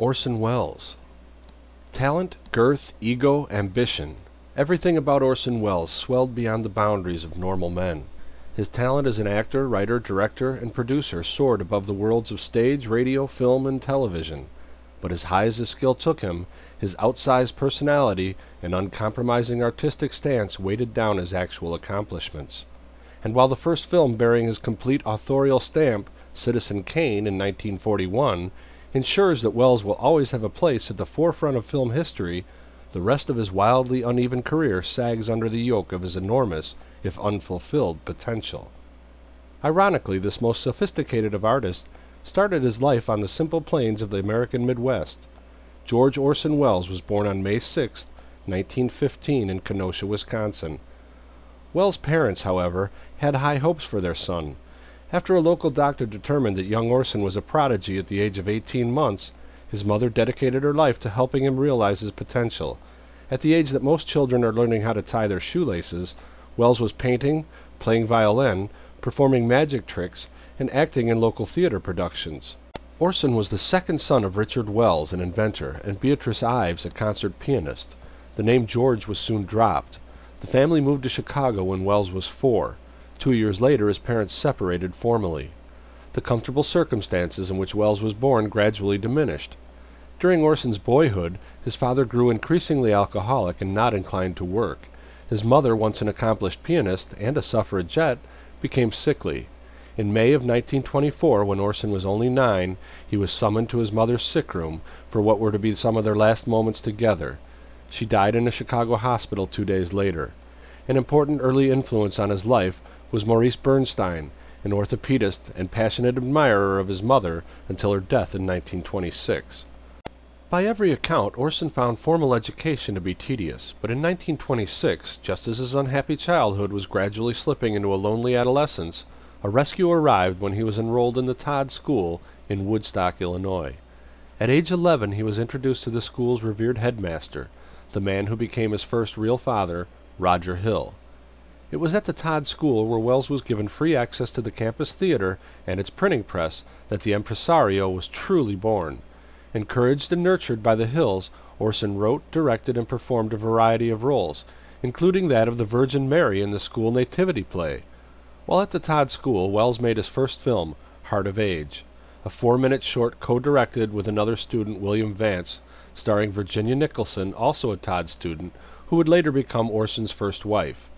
Orson Welles. Talent, girth, ego, ambition. Everything about Orson Welles swelled beyond the boundaries of normal men. His talent as an actor, writer, director, and producer soared above the worlds of stage, radio, film, and television. But as high as his skill took him, his outsized personality and uncompromising artistic stance weighted down his actual accomplishments. And while the first film bearing his complete authorial stamp, Citizen Kane in 1941, ensures that Welles will always have a place at the forefront of film history, the rest of his wildly uneven career sags under the yoke of his enormous, if unfulfilled, potential. Ironically, this most sophisticated of artists started his life on the simple plains of the American Midwest. George Orson Welles was born on May 6, 1915, in Kenosha, Wisconsin. Welles' parents, however, had high hopes for their son. After a local doctor determined that young Orson was a prodigy at the age of 18 months, his mother dedicated her life to helping him realize his potential. At the age that most children are learning how to tie their shoelaces, Welles was painting, playing violin, performing magic tricks, and acting in local theater productions. Orson was the second son of Richard Welles, an inventor, and Beatrice Ives, a concert pianist. The name George was soon dropped. The family moved to Chicago when Welles was four. Two years later, his parents separated formally. The comfortable circumstances in which Welles was born gradually diminished. During Orson's boyhood, his father grew increasingly alcoholic and not inclined to work. His mother, once an accomplished pianist and a suffragette, became sickly. In May of 1924, when Orson was only nine, he was summoned to his mother's sick room for what were to be some of their last moments together. She died in a Chicago hospital two days later. An important early influence on his life was Maurice Bernstein, an orthopedist and passionate admirer of his mother until her death in 1926. By every account, Orson found formal education to be tedious, but in 1926, just as his unhappy childhood was gradually slipping into a lonely adolescence, a rescue arrived when he was enrolled in the Todd School in Woodstock, Illinois. At age 11, he was introduced to the school's revered headmaster, the man who became his first real father, Roger Hill. It was at the Todd School where Welles was given free access to the campus theater and its printing press that the impresario was truly born. Encouraged and nurtured by the Hills, Orson wrote, directed, and performed a variety of roles, including that of the Virgin Mary in the school nativity play. While at the Todd School, Welles made his first film, Heart of Age, a four minute short co directed with another student, William Vance, starring Virginia Nicholson, also a Todd student, who would later become Orson's first wife.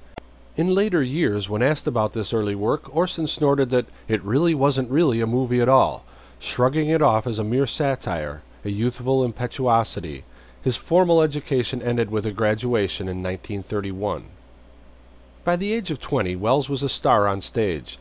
In later years, when asked about this early work, Orson snorted that it really wasn't really a movie at all, shrugging it off as a mere satire, a youthful impetuosity. His formal education ended with a graduation in 1931. By the age of 20, Welles was a star on stage.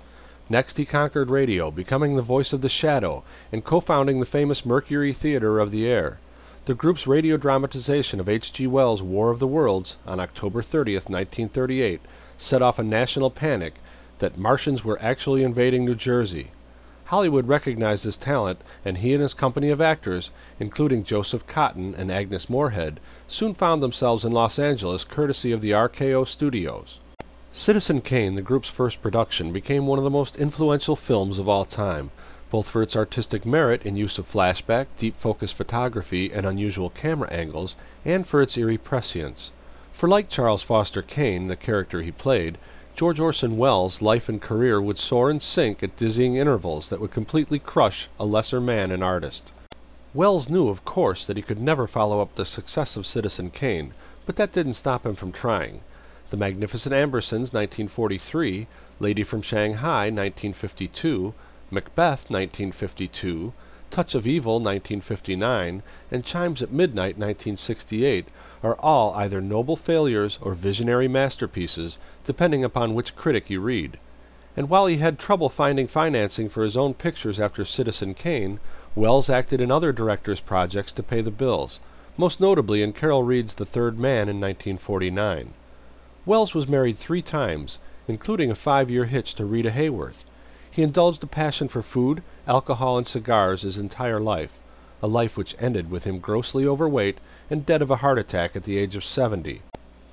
Next, he conquered radio, becoming the voice of The Shadow and co founding the famous Mercury Theater of the Air. The group's radio dramatization of H.G. Wells' War of the Worlds on October 30, 1938, set off a national panic that Martians were actually invading New Jersey. Hollywood recognized his talent, and he and his company of actors, including Joseph Cotten and Agnes Moorehead, soon found themselves in Los Angeles courtesy of the RKO studios. Citizen Kane, the group's first production, became one of the most influential films of all time, both for its artistic merit in use of flashback, deep focus photography, and unusual camera angles, and for its eerie prescience. For like Charles Foster Kane, the character he played, George Orson Welles' life and career would soar and sink at dizzying intervals that would completely crush a lesser man and artist. Welles knew, of course, that he could never follow up the success of Citizen Kane, but that didn't stop him from trying. The Magnificent Ambersons, 1943, Lady from Shanghai, 1952, Macbeth, 1952, Touch of Evil, 1959, and Chimes at Midnight, 1968, are all either noble failures or visionary masterpieces, depending upon which critic you read. And while he had trouble finding financing for his own pictures after Citizen Kane, Welles acted in other directors' projects to pay the bills, most notably in Carol Reed's The Third Man in 1949. Welles was married three times, including a five year hitch to Rita Hayworth. He indulged a passion for food, alcohol, and cigars his entire life, a life which ended with him grossly overweight and dead of a heart attack at the age of 70.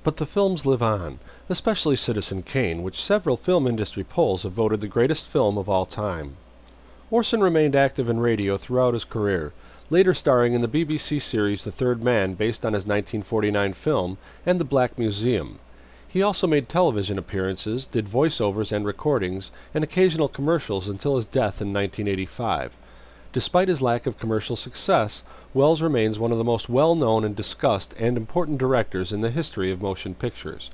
But the films live on, especially Citizen Kane, which several film industry polls have voted the greatest film of all time. Orson remained active in radio throughout his career, later starring in the BBC series The Third Man based on his 1949 film and The Black Museum. He also made television appearances, did voiceovers and recordings, and occasional commercials until his death in 1985. Despite his lack of commercial success, Welles remains one of the most well known and discussed and important directors in the history of motion pictures.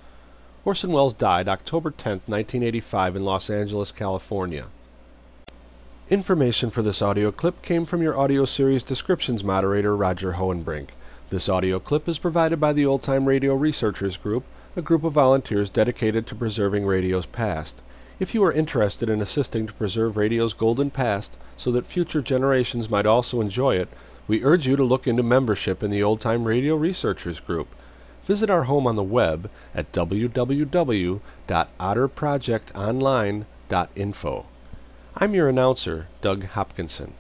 Orson Welles died October 10, 1985, in Los Angeles, California. Information for this audio clip came from your audio series descriptions moderator, Roger Hohenbrink. This audio clip is provided by the Old Time Radio Researchers Group, a group of volunteers dedicated to preserving radio's past. If you are interested in assisting to preserve radio's golden past so that future generations might also enjoy it, we urge you to look into membership in the Old Time Radio Researchers Group. Visit our home on the web at www.otterprojectonline.info. I'm your announcer, Doug Hopkinson.